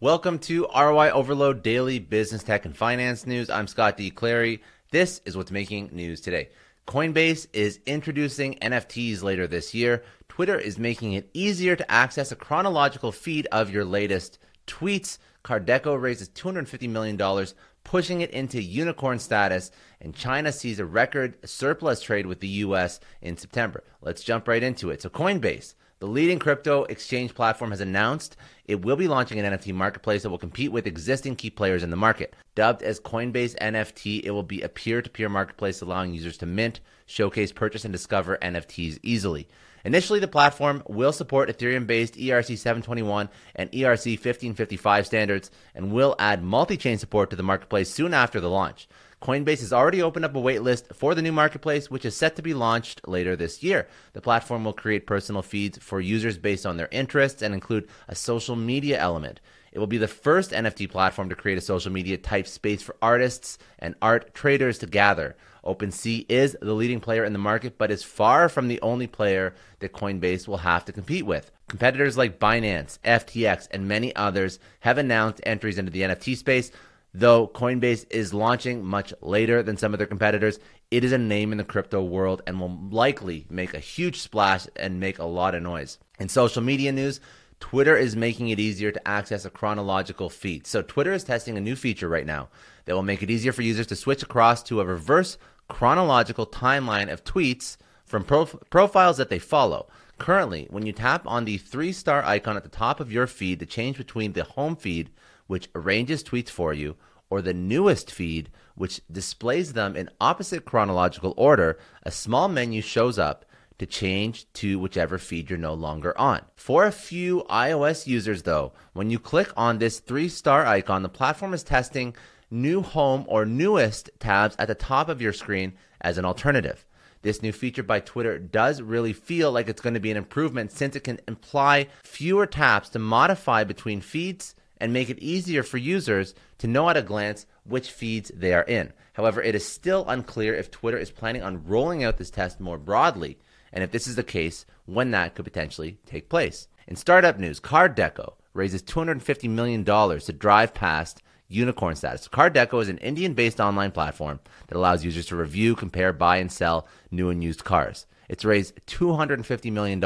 Welcome to ROI Overload Daily Business Tech and Finance News. I'm Scott D. Clary. This is what's making news today. Coinbase is introducing NFTs later this year. Twitter is making it easier to access a chronological feed of your latest tweets. CarDekho raises $250 million, pushing it into unicorn status. And China sees a record surplus trade with the US in September. Let's jump right into it. So, Coinbase the leading crypto exchange platform has announced it will be launching an NFT marketplace that will compete with existing key players in the market. Dubbed as Coinbase NFT, it will be a peer to peer marketplace allowing users to mint, showcase, purchase, and discover NFTs easily. Initially, the platform will support Ethereum based ERC 721 and ERC 1555 standards and will add multi chain support to the marketplace soon after the launch. Coinbase has already opened up a waitlist for the new marketplace, which is set to be launched later this year. The platform will create personal feeds for users based on their interests and include a social media element. It will be the first NFT platform to create a social media type space for artists and art traders to gather. OpenSea is the leading player in the market, but is far from the only player that Coinbase will have to compete with. Competitors like Binance, FTX, and many others have announced entries into the NFT space, Though Coinbase is launching much later than some of their competitors, it is a name in the crypto world and will likely make a huge splash and make a lot of noise. In social media news, Twitter is making it easier to access a chronological feed. So, Twitter is testing a new feature right now that will make it easier for users to switch across to a reverse chronological timeline of tweets from prof- profiles that they follow. Currently, when you tap on the three star icon at the top of your feed to change between the home feed which arranges tweets for you, or the newest feed, which displays them in opposite chronological order, a small menu shows up to change to whichever feed you're no longer on. For a few iOS users, though, when you click on this three star icon, the platform is testing new home or newest tabs at the top of your screen as an alternative. This new feature by Twitter does really feel like it's going to be an improvement since it can imply fewer taps to modify between feeds and make it easier for users to know at a glance which feeds they are in. However, it is still unclear if Twitter is planning on rolling out this test more broadly, and if this is the case, when that could potentially take place. In startup news, CarDekho raises $250 million to drive past unicorn status. CarDekho is an Indian based online platform that allows users to review, compare, buy, and sell new and used cars. It's raised $250 million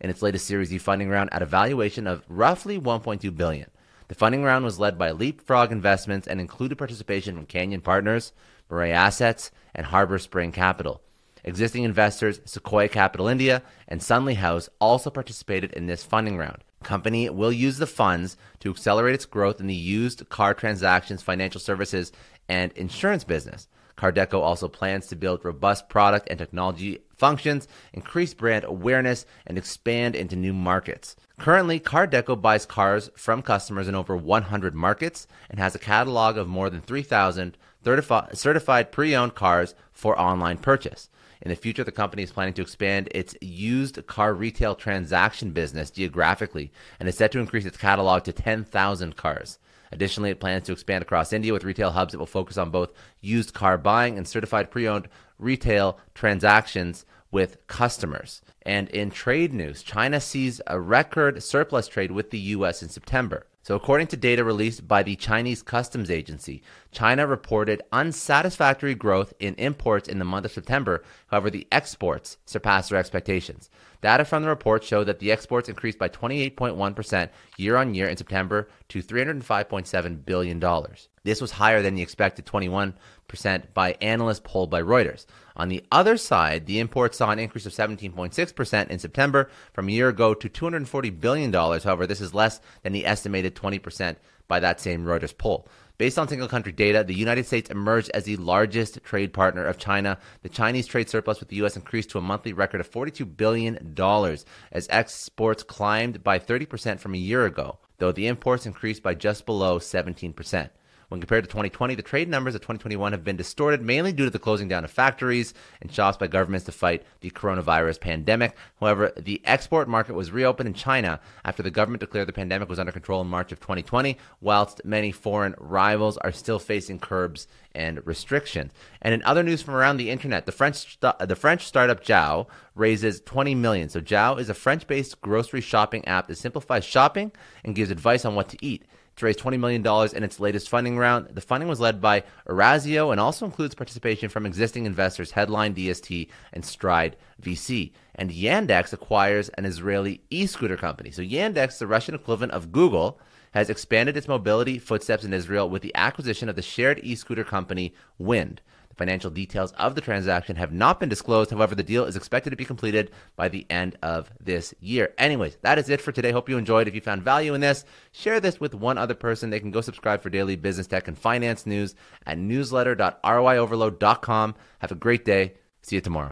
in its latest Series E funding round at a valuation of roughly $1.2 billion. The funding round was led by Leapfrog Investments and included participation from Canyon Partners, Mirae Assets, and Harbor Spring Capital. Existing investors Sequoia Capital India and Sunley House also participated in this funding round. Company will use the funds to accelerate its growth in the used car transactions, financial services, and insurance business. CarDekho also plans to build robust product and technology functions, increase brand awareness, and expand into new markets. Currently, CarDekho buys cars from customers in over 100 markets and has a catalog of more than 3,000 certified pre owned cars for online purchase. In the future, the company is planning to expand its used car retail transaction business geographically and is set to increase its catalog to 10,000 cars. Additionally, it plans to expand across India with retail hubs that will focus on both used car buying and certified pre owned retail transactions with customers. And in trade news, China sees a record surplus trade with the U.S. in September. So, according to data released by the Chinese Customs Agency, China reported unsatisfactory growth in imports in the month of September. However, the exports surpassed their expectations. Data from the report show that the exports increased by 28.1% year on year in September to $305.7 billion. This was higher than the expected 21% by analysts polled by Reuters. On the other side, the imports saw an increase of 17.6% in September from a year ago to $240 billion. However, this is less than the estimated 20% by that same Reuters poll. Based on single country data, the United States emerged as the largest trade partner of China. The Chinese trade surplus with the U.S. increased to a monthly record of $42 billion as exports climbed by 30% from a year ago, though the imports increased by just below 17%. When compared to 2020, the trade numbers of 2021 have been distorted mainly due to the closing down of factories and shops by governments to fight the coronavirus pandemic. However, the export market was reopened in China after the government declared the pandemic was under control in March of 2020, whilst many foreign rivals are still facing curbs and restrictions. And in other news from around the internet, the French the French startup Jow raises 20 million. So Jow is a French-based grocery shopping app that simplifies shopping and gives advice on what to eat. To raise $20 million in its latest funding round. The funding was led by Eurazeo and also includes participation from existing investors Headline, DST, and Stride VC. And Yandex acquires an Israeli e scooter company. So, Yandex, the Russian equivalent of Google, has expanded its mobility footsteps in Israel with the acquisition of the shared e scooter company Wind. Financial details of the transaction have not been disclosed. However, the deal is expected to be completed by the end of this year. Anyways, that is it for today. Hope you enjoyed. If you found value in this, share this with one other person. They can go subscribe for daily business tech and finance news at newsletter.roioverload.com. Have a great day. See you tomorrow.